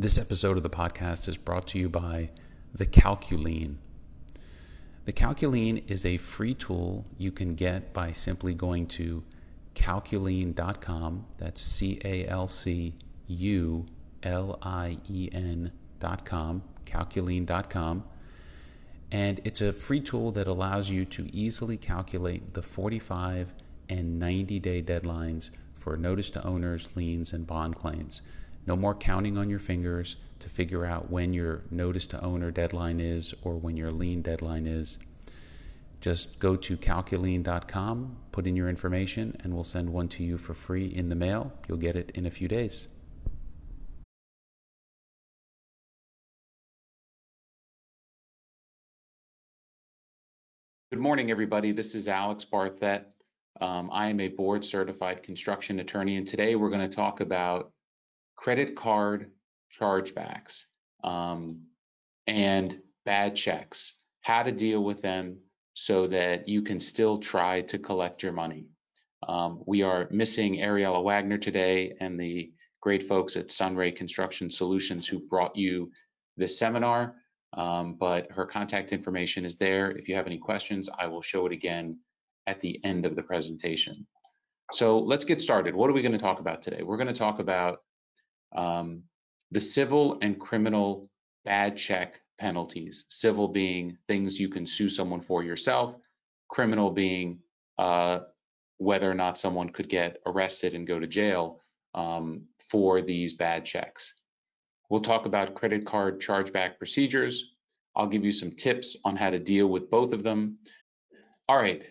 This episode of the podcast is brought to you by the Calculien. The Calculien is a free tool you can get by simply going to calculien.com. That's C A L C U L I E N.com, calculien.com. And it's a free tool that allows you to easily calculate the 45 and 90 day deadlines for notice to owners, liens, and bond claims. No more counting on your fingers to figure out when your notice to owner deadline is or when your lien deadline is. Just go to calculien.com, put in your information, and we'll send one to you for free in the mail. You'll get it in a few days. Good morning, everybody. This is Alex Barthet. Um, I am a board certified construction attorney, and today we're going to talk about credit card chargebacks um, and bad checks, how to deal with them so that you can still try to collect your money. Um, we are missing Ariella Wagner today and the great folks at Sunray Construction Solutions who brought you this seminar, um, but her contact information is there. If you have any questions, I will show it again at the end of the presentation. So let's get started. What are we going to talk about today? We're going to talk about um, the civil and criminal bad check penalties. Civil being things you can sue someone for yourself, criminal being uh, whether or not someone could get arrested and go to jail um, for these bad checks. We'll talk about credit card chargeback procedures. I'll give you some tips on how to deal with both of them. All right,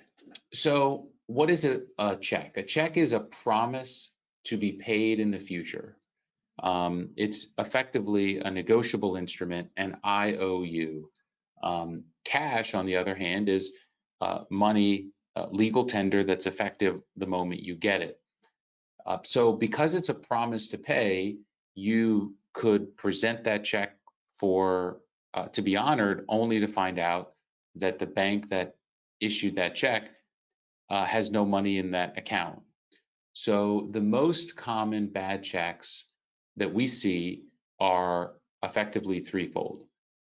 so what is a, a check? A check is a promise to be paid in the future. Um, it's effectively a negotiable instrument, an IOU. Um, cash, on the other hand, is uh, money, uh, legal tender that's effective the moment you get it. Uh, so, because it's a promise to pay, you could present that check for uh, to be honored, only to find out that the bank that issued that check uh, has no money in that account. So, the most common bad checks that we see are effectively threefold.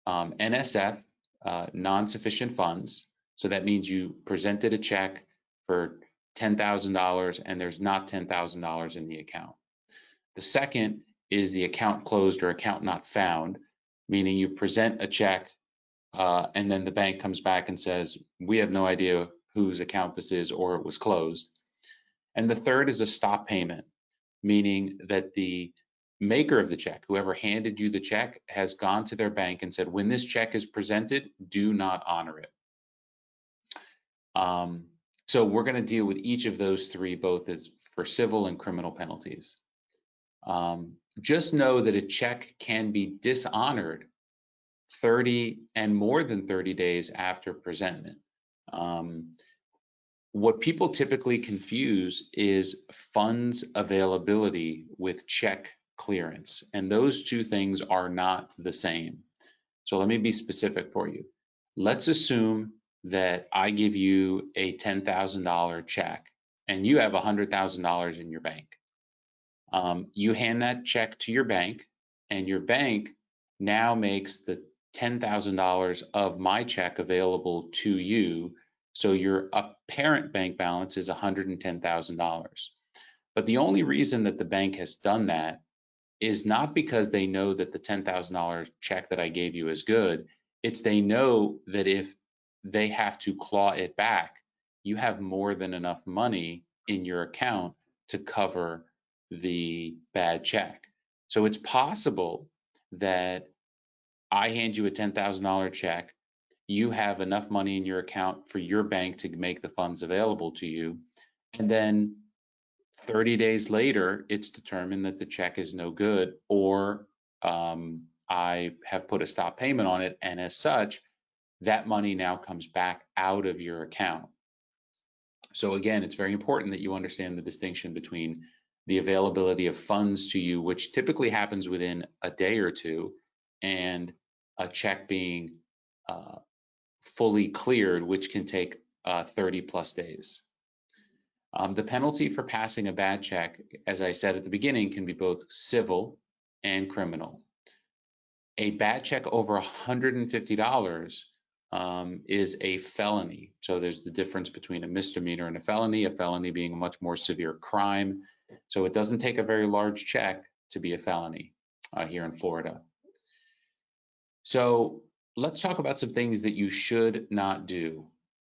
Um, NSF, uh, non-sufficient funds. So that means you presented a check for $10,000 and there's not $10,000 in the account. The second is the account closed or account not found, meaning you present a check uh, and then the bank comes back and says, we have no idea whose account this is or it was closed. And the third is a stop payment, meaning that the maker of the check, whoever handed you the check, has gone to their bank and said, when this check is presented, do not honor it. Um, so we're going to deal with each of those three, both as for civil and criminal penalties. Um, just know that a check can be dishonored 30 and more than 30 days after presentment. Um, what people typically confuse is funds availability with check clearance. And those two things are not the same. So let me be specific for you. Let's assume that I give you a $10,000 check and you have $100,000 in your bank. Um, you hand that check to your bank, and your bank now makes the $10,000 of my check available to you. So your apparent bank balance is $110,000. But the only reason that the bank has done that is not because they know that the $10,000 check that I gave you is good. It's they know that if they have to claw it back, you have more than enough money in your account to cover the bad check. So it's possible that I hand you a $10,000 check, you have enough money in your account for your bank to make the funds available to you. And then 30 days later, it's determined that the check is no good, or um, I have put a stop payment on it. And as such, that money now comes back out of your account. So, again, it's very important that you understand the distinction between the availability of funds to you, which typically happens within a day or two, and a check being uh, fully cleared, which can take uh, 30 plus days. Um, the penalty for passing a bad check, as I said at the beginning, can be both civil and criminal. A bad check over $150 um, is a felony. So there's the difference between a misdemeanor and a felony, a felony being a much more severe crime. So it doesn't take a very large check to be a felony uh, here in Florida. So let's talk about some things that you should not do.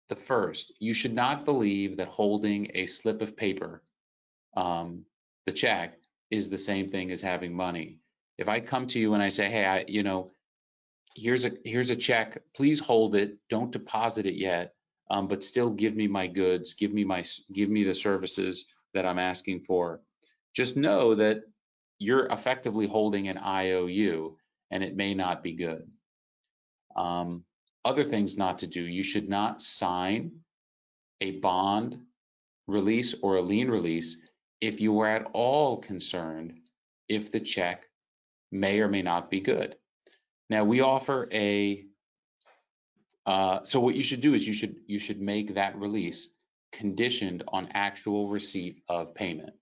The first, you should not believe that holding a slip of paper, um, the check, is the same thing as having money. If I come to you and I say, hey, I, you know, here's a here's a check, please hold it, don't deposit it yet, um, but still give me my goods, give me my give me the services that I'm asking for. Just know that you're effectively holding an IOU, and it may not be good. Um, other things not to do, you should not sign a bond release or a lien release if you were at all concerned if the check may or may not be good. Now we offer a, uh, so what you should do is you should you should make that release conditioned on actual receipt of payment.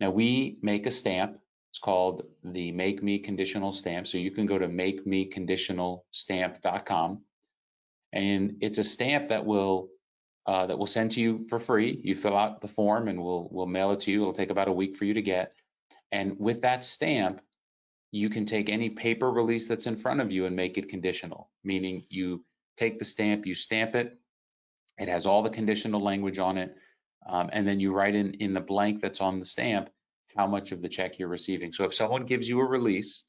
Now we make a stamp it's called the Make Me Conditional Stamp. So you can go to makemeconditionalstamp.com, and it's a stamp that will uh, that will send to you for free. You fill out the form, and we'll we'll mail it to you. It'll take about a week for you to get. And with that stamp, you can take any paper release that's in front of you and make it conditional. Meaning you take the stamp, you stamp it. It has all the conditional language on it, um, and then you write in in the blank that's on the stamp how much of the check you're receiving. So if someone gives you a release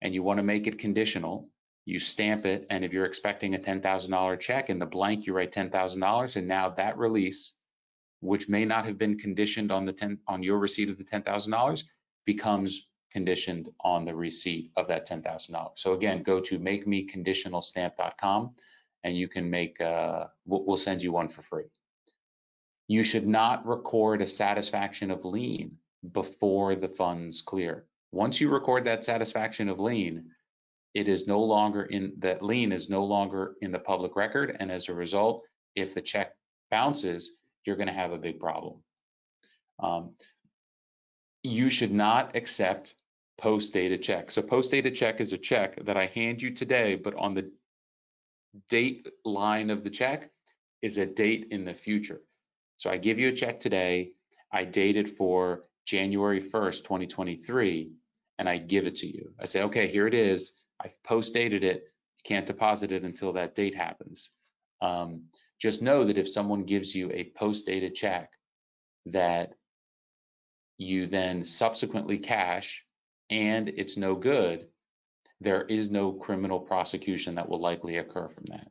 and you want to make it conditional, you stamp it, and if you're expecting a $10,000 check in the blank, you write $10,000, and now that release, which may not have been conditioned on the 10 on your receipt of the $10,000, becomes conditioned on the receipt of that $10,000. So again, go to makemeconditionalstamp.com, and you can make. Uh, we'll send you one for free. You should not record a satisfaction of lien before the funds clear. Once you record that satisfaction of lien, it is no longer in that lien is no longer in the public record. And as a result, if the check bounces, you're going to have a big problem. Um, you should not accept post-dated check. So post-dated check is a check that I hand you today, but on the date line of the check is a date in the future. So I give you a check today, I date it for January 1st, 2023, and I give it to you. I say, okay, here it is. I've post dated it. You can't deposit it until that date happens. Um, just know that if someone gives you a post dated check that you then subsequently cash and it's no good, there is no criminal prosecution that will likely occur from that.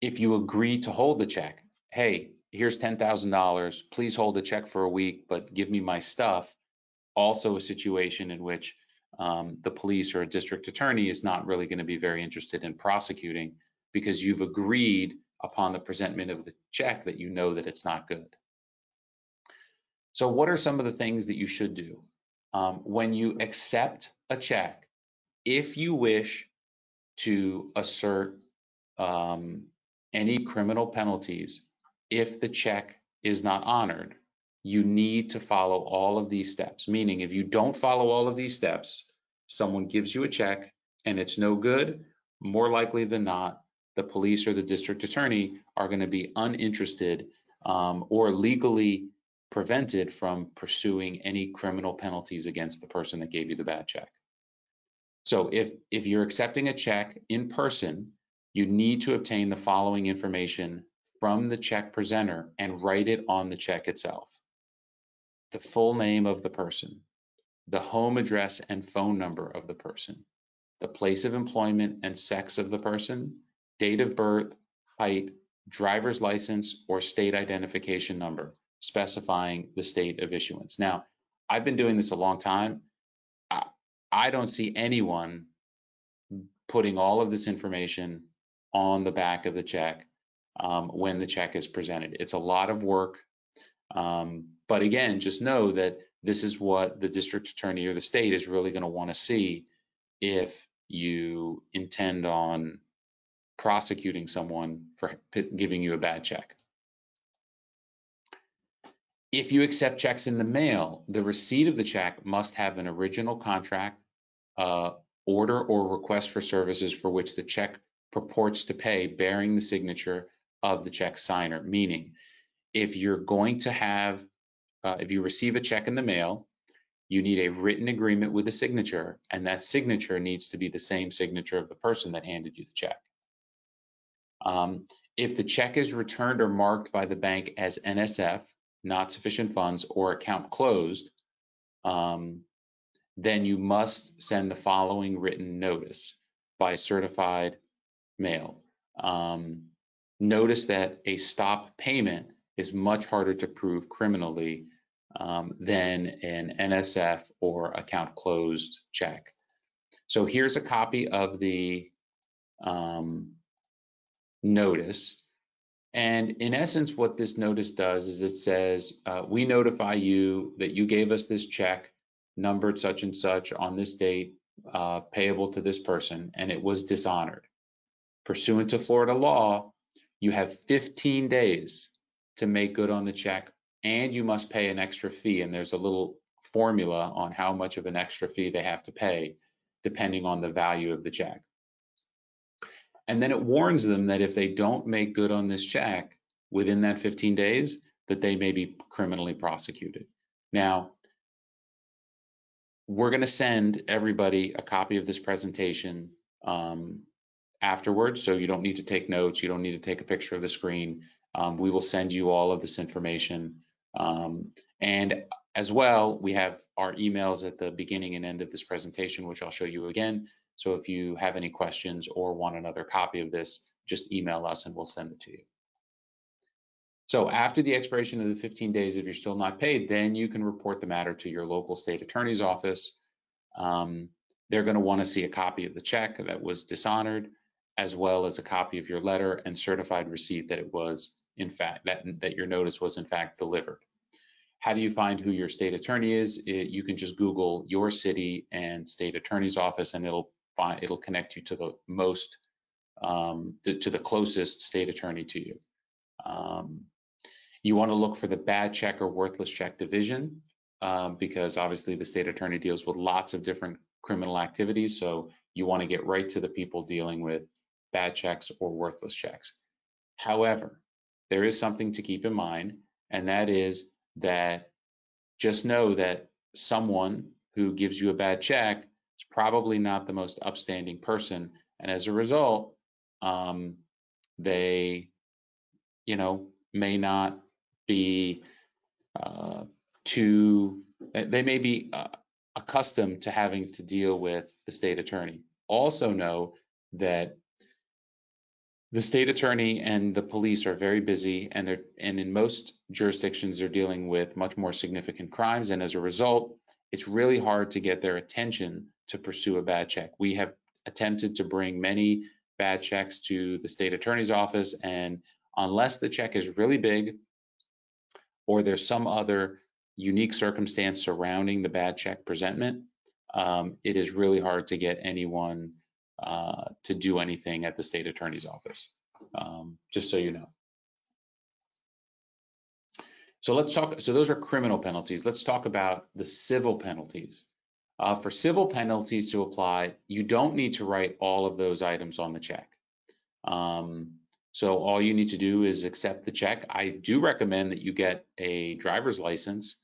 If you agree to hold the check, hey, here's $10,000, please hold the check for a week, but give me my stuff. Also a situation in which um, the police or a district attorney is not really going to be very interested in prosecuting because you've agreed upon the presentment of the check that you know that it's not good. So what are some of the things that you should do? Um, when you accept a check, if you wish to assert um, any criminal penalties if the check is not honored, you need to follow all of these steps. Meaning, if you don't follow all of these steps, someone gives you a check and it's no good, more likely than not, the police or the district attorney are going to be uninterested um, or legally prevented from pursuing any criminal penalties against the person that gave you the bad check. So if if you're accepting a check in person, you need to obtain the following information from the check presenter and write it on the check itself. The full name of the person, the home address and phone number of the person, the place of employment and sex of the person, date of birth, height, driver's license, or state identification number, specifying the state of issuance. Now, I've been doing this a long time. I, I don't see anyone putting all of this information on the back of the check um, when the check is presented. It's a lot of work. Um, but again, just know that this is what the district attorney or the state is really going to want to see if you intend on prosecuting someone for giving you a bad check. If you accept checks in the mail, the receipt of the check must have an original contract, uh, order or request for services for which the check purports to pay bearing the signature of the check signer. Meaning, if you're going to have, uh, if you receive a check in the mail, you need a written agreement with a signature, and that signature needs to be the same signature of the person that handed you the check. Um, if the check is returned or marked by the bank as NSF, not sufficient funds, or account closed, um, then you must send the following written notice by certified mail. Um, notice that a stop payment is much harder to prove criminally um, than an NSF or account closed check. So here's a copy of the um, notice. And in essence, what this notice does is it says, uh, we notify you that you gave us this check numbered such and such on this date, uh, payable to this person, and it was dishonored. Pursuant to Florida law, you have 15 days to make good on the check, and you must pay an extra fee. And there's a little formula on how much of an extra fee they have to pay, depending on the value of the check. And then it warns them that if they don't make good on this check within that 15 days, that they may be criminally prosecuted. Now, we're going to send everybody a copy of this presentation um, afterwards, so you don't need to take notes, you don't need to take a picture of the screen. Um, we will send you all of this information. Um, and as well, we have our emails at the beginning and end of this presentation, which I'll show you again. So if you have any questions or want another copy of this, just email us and we'll send it to you. So after the expiration of the 15 days, if you're still not paid, then you can report the matter to your local state attorney's office. Um, they're going to want to see a copy of the check that was dishonored, as well as a copy of your letter and certified receipt that it was in fact that that your notice was in fact delivered. How do you find who your state attorney is? It, you can just Google your city and state attorney's office, and it'll find it'll connect you to the most um, to, to, the closest state attorney to you. Um, you want to look for the bad check or worthless check division um, because obviously the state attorney deals with lots of different criminal activities. So you want to get right to the people dealing with bad checks or worthless checks. However, there is something to keep in mind, and that is that just know that someone who gives you a bad check is probably not the most upstanding person. And as a result, um, they, you know, may not be uh, too, they may be uh, accustomed to having to deal with the state attorney. Also know that the state attorney and the police are very busy and they're and in most jurisdictions they're dealing with much more significant crimes and as a result it's really hard to get their attention to pursue a bad check. We have attempted to bring many bad checks to the state attorney's office and unless the check is really big or there's some other unique circumstance surrounding the bad check presentment um, it is really hard to get anyone uh, to do anything at the state attorney's office, um, just so you know. So let's talk, so those are criminal penalties. Let's talk about the civil penalties. Uh, for civil penalties to apply, you don't need to write all of those items on the check. Um, so all you need to do is accept the check. I do recommend that you get a driver's license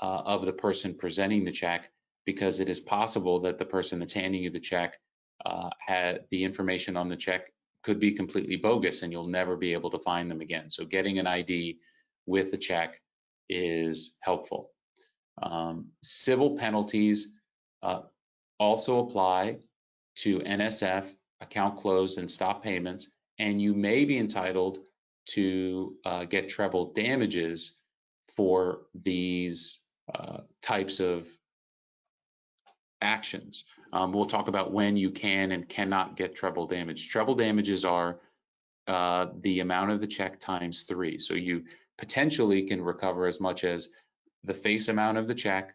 uh, of the person presenting the check because it is possible that the person that's handing you the check uh, had the information on the check could be completely bogus and you'll never be able to find them again. So getting an ID with the check is helpful. Um, civil penalties uh, also apply to NSF, account closed and stop payments, and you may be entitled to uh, get treble damages for these uh, types of actions. Um, we'll talk about when you can and cannot get treble damage. Treble damages are uh, the amount of the check times three. So you potentially can recover as much as the face amount of the check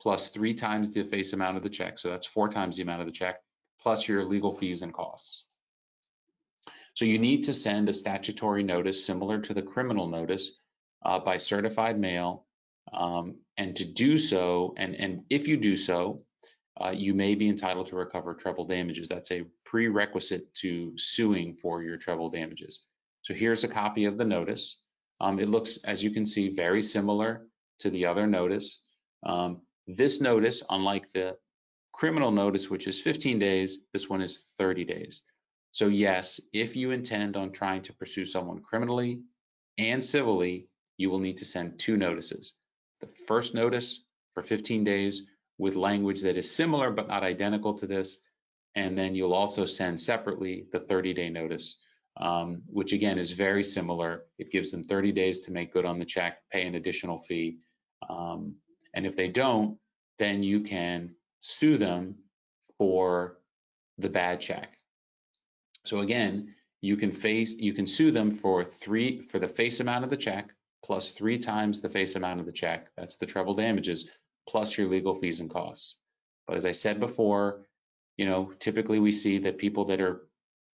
plus three times the face amount of the check. So that's four times the amount of the check plus your legal fees and costs. So you need to send a statutory notice similar to the criminal notice uh, by certified mail. Um, and to do so, and, and if you do so, uh, you may be entitled to recover treble damages. That's a prerequisite to suing for your treble damages. So here's a copy of the notice. Um, it looks, as you can see, very similar to the other notice. Um, this notice, unlike the criminal notice, which is 15 days, this one is 30 days. So yes, if you intend on trying to pursue someone criminally and civilly, you will need to send two notices. The first notice for 15 days with language that is similar but not identical to this. And then you'll also send separately the 30 day notice, um, which again is very similar. It gives them 30 days to make good on the check, pay an additional fee. Um, and if they don't, then you can sue them for the bad check. So again, you can face you can sue them for three for the face amount of the check plus three times the face amount of the check. That's the treble damages plus your legal fees and costs. But as I said before, you know, typically we see that people that are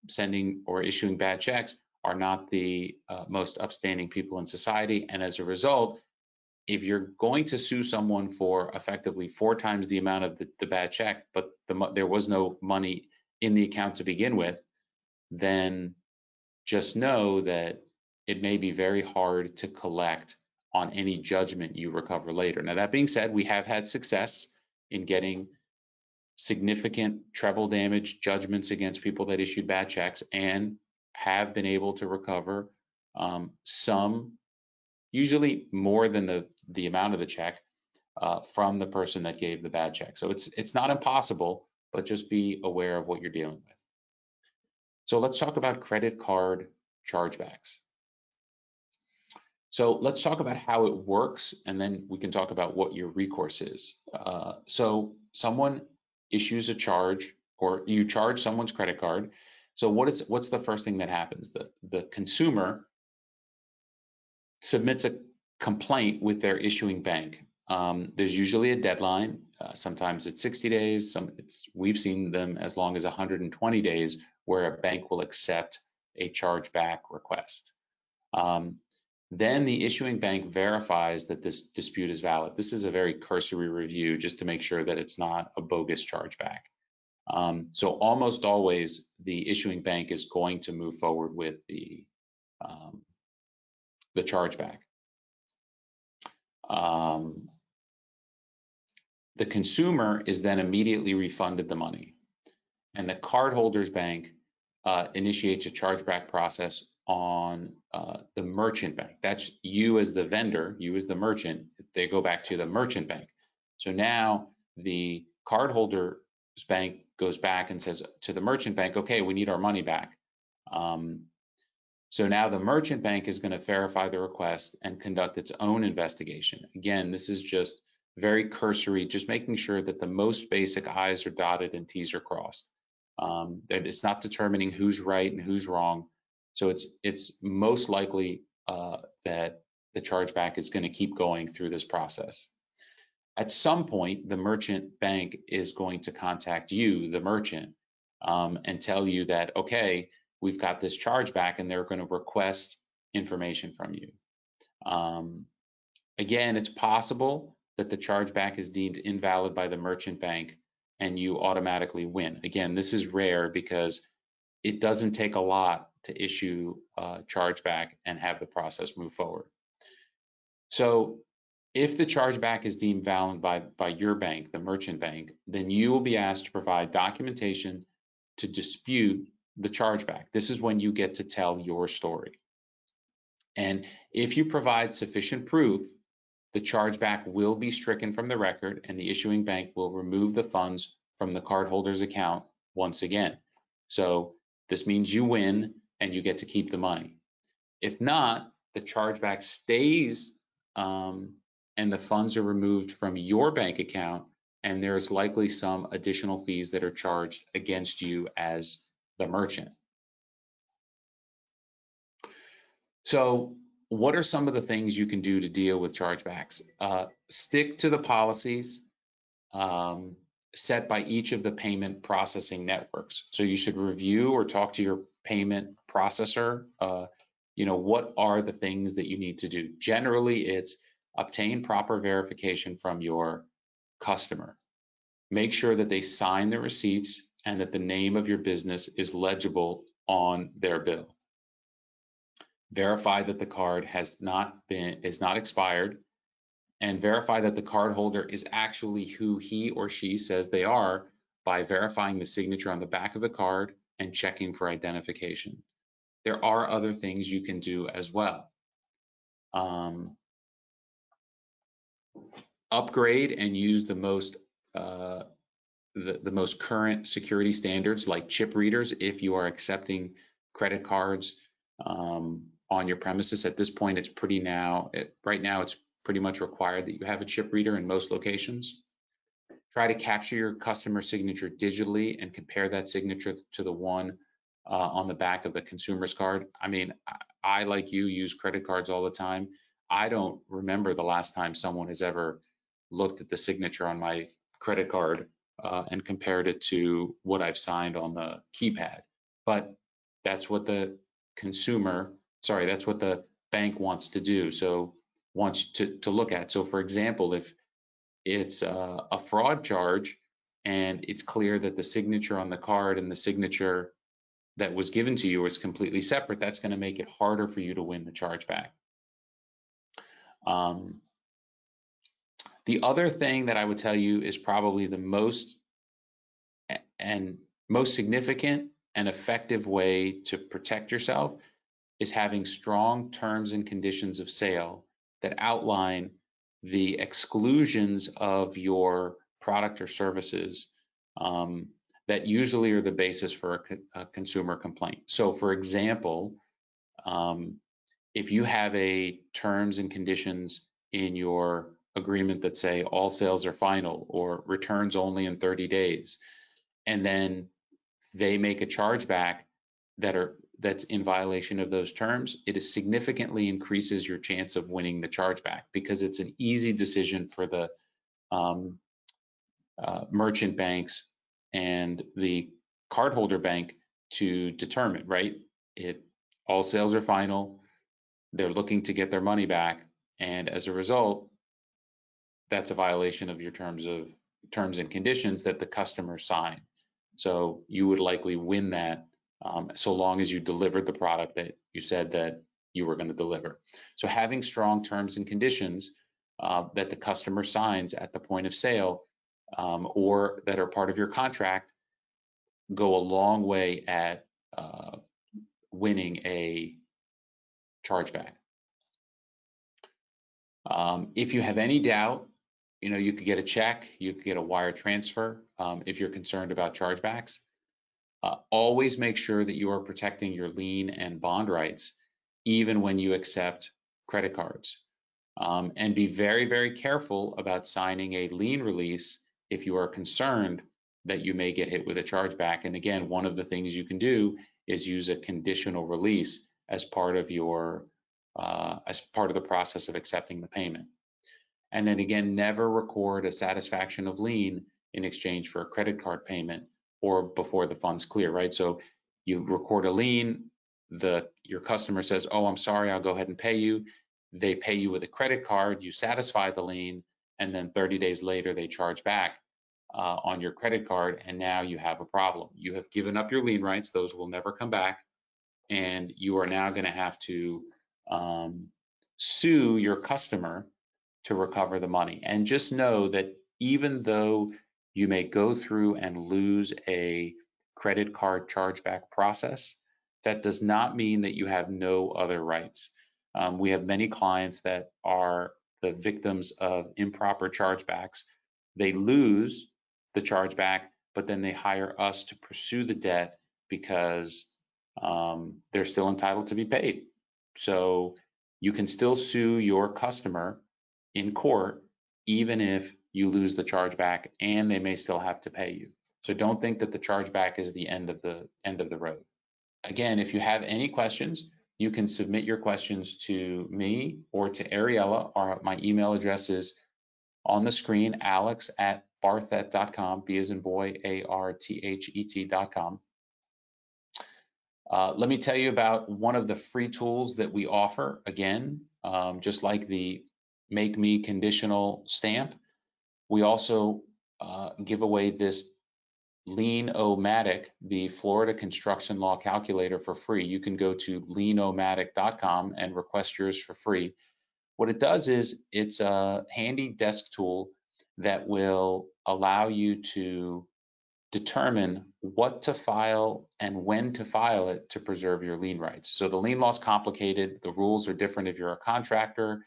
sending or issuing bad checks are not the uh, most upstanding people in society. And as a result, if you're going to sue someone for effectively four times the amount of the, the bad check, but the, there was no money in the account to begin with, then just know that it may be very hard to collect on any judgment you recover later. Now, that being said, we have had success in getting significant treble damage judgments against people that issued bad checks and have been able to recover um, some, usually more than the, the amount of the check uh, from the person that gave the bad check. So it's, it's not impossible, but just be aware of what you're dealing with. So let's talk about credit card chargebacks. So let's talk about how it works, and then we can talk about what your recourse is. Uh, so someone issues a charge, or you charge someone's credit card. So what is what's the first thing that happens? The the consumer submits a complaint with their issuing bank. Um, there's usually a deadline. Uh, sometimes it's 60 days. Some it's we've seen them as long as 120 days, where a bank will accept a chargeback request. Um, then the issuing bank verifies that this dispute is valid. This is a very cursory review just to make sure that it's not a bogus chargeback. Um, so almost always the issuing bank is going to move forward with the um, the chargeback. Um, the consumer is then immediately refunded the money, and the cardholder's bank uh, initiates a chargeback process on uh, the merchant bank. That's you as the vendor, you as the merchant. They go back to the merchant bank. So now the cardholder's bank goes back and says to the merchant bank, okay, we need our money back. Um, so now the merchant bank is going to verify the request and conduct its own investigation. Again, this is just very cursory, just making sure that the most basic I's are dotted and T's are crossed. Um, that it's not determining who's right and who's wrong, so it's it's most likely uh, that the chargeback is going to keep going through this process. At some point, the merchant bank is going to contact you, the merchant, um, and tell you that, okay, we've got this chargeback and they're going to request information from you. Um, again, it's possible that the chargeback is deemed invalid by the merchant bank and you automatically win. Again, this is rare because it doesn't take a lot to issue a chargeback and have the process move forward. So if the chargeback is deemed valid by, by your bank, the merchant bank, then you will be asked to provide documentation to dispute the chargeback. This is when you get to tell your story. And if you provide sufficient proof, the chargeback will be stricken from the record and the issuing bank will remove the funds from the cardholder's account once again. So this means you win and you get to keep the money. If not, the chargeback stays um, and the funds are removed from your bank account and there's likely some additional fees that are charged against you as the merchant. So what are some of the things you can do to deal with chargebacks? Uh, stick to the policies. Um, set by each of the payment processing networks. So you should review or talk to your payment processor. Uh, you know, what are the things that you need to do? Generally, it's obtain proper verification from your customer. make sure that they sign the receipts and that the name of your business is legible on their bill. Verify that the card has not been is not expired and verify that the cardholder is actually who he or she says they are by verifying the signature on the back of the card and checking for identification. There are other things you can do as well. Um, upgrade and use the most uh, the, the most current security standards like chip readers if you are accepting credit cards um, on your premises. At this point, it's pretty now, it, right now, it's pretty much required that you have a chip reader in most locations. Try to capture your customer signature digitally and compare that signature to the one uh, on the back of the consumer's card. I mean, I, I, like you, use credit cards all the time. I don't remember the last time someone has ever looked at the signature on my credit card uh, and compared it to what I've signed on the keypad. But that's what the consumer, sorry, that's what the bank wants to do. So wants to, to look at. So for example, if it's a, a fraud charge and it's clear that the signature on the card and the signature that was given to you is completely separate, that's going to make it harder for you to win the chargeback. Um, the other thing that I would tell you is probably the most and most significant and effective way to protect yourself is having strong terms and conditions of sale that outline the exclusions of your product or services um, that usually are the basis for a, a consumer complaint. So, for example, um, if you have a terms and conditions in your agreement that say all sales are final or returns only in 30 days, and then they make a chargeback that are that's in violation of those terms, it significantly increases your chance of winning the chargeback because it's an easy decision for the um, uh, merchant banks and the cardholder bank to determine, right? It all sales are final. They're looking to get their money back, and as a result, that's a violation of your terms of terms and conditions that the customer signed. So you would likely win that um, so long as you delivered the product that you said that you were going to deliver. So having strong terms and conditions uh, that the customer signs at the point of sale um, or that are part of your contract go a long way at uh, winning a chargeback. Um, if you have any doubt, you know, you could get a check, you could get a wire transfer um, if you're concerned about chargebacks. Uh, always make sure that you are protecting your lien and bond rights, even when you accept credit cards. Um, and be very, very careful about signing a lien release if you are concerned that you may get hit with a chargeback. And again, one of the things you can do is use a conditional release as part of your uh, as part of the process of accepting the payment. And then again, never record a satisfaction of lien in exchange for a credit card payment or before the funds clear, right? So you record a lien, the your customer says, "Oh, I'm sorry, I'll go ahead and pay you." They pay you with a credit card, you satisfy the lien, and then 30 days later they charge back uh, on your credit card, and now you have a problem. You have given up your lien rights; those will never come back, and you are now going to have to um, sue your customer to recover the money. And just know that even though you may go through and lose a credit card chargeback process. That does not mean that you have no other rights. Um, we have many clients that are the victims of improper chargebacks. They lose the chargeback, but then they hire us to pursue the debt because um, they're still entitled to be paid. So you can still sue your customer in court, even if you lose the chargeback and they may still have to pay you. So don't think that the chargeback is the end of the end of the road. Again, if you have any questions, you can submit your questions to me or to Ariella. Or my email address is on the screen, alex at barthet.com, B as in boy, A-R-T-H-E-T.com. Uh, let me tell you about one of the free tools that we offer. Again, um, just like the Make Me conditional stamp, we also uh, give away this Lien-O-Matic, the Florida construction law calculator for free. You can go to lienomatic.com and request yours for free. What it does is it's a handy desk tool that will allow you to determine what to file and when to file it to preserve your lien rights. So the lien law is complicated. The rules are different if you're a contractor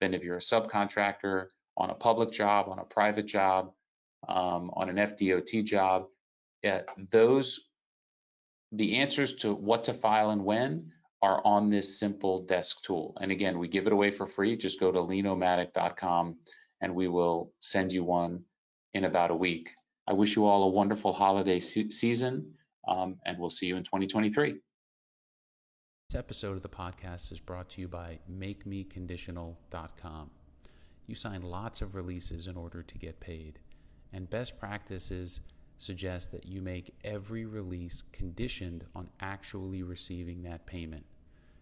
than if you're a subcontractor on a public job, on a private job, um, on an FDOT job. Yeah, those, the answers to what to file and when are on this simple desk tool. And again, we give it away for free. Just go to lienomatic.com and we will send you one in about a week. I wish you all a wonderful holiday se- season, um, and we'll see you in 2023. This episode of the podcast is brought to you by MakeMeConditional.com. You sign lots of releases in order to get paid, and best practices suggest that you make every release conditioned on actually receiving that payment.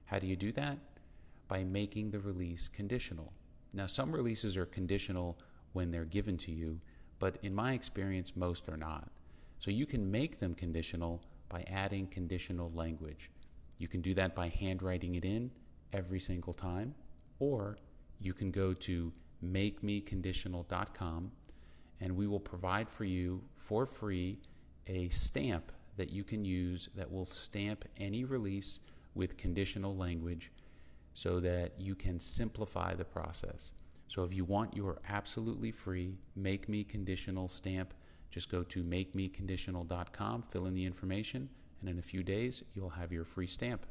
How do you do that? By making the release conditional. Now, some releases are conditional when they're given to you, but in my experience, most are not. So you can make them conditional by adding conditional language. You can do that by handwriting it in every single time, or you can go to makemeconditional.com and we will provide for you for free a stamp that you can use that will stamp any release with conditional language so that you can simplify the process. So if you want your absolutely free Make Me Conditional stamp, just go to makemeconditional.com, fill in the information, and in a few days you'll have your free stamp.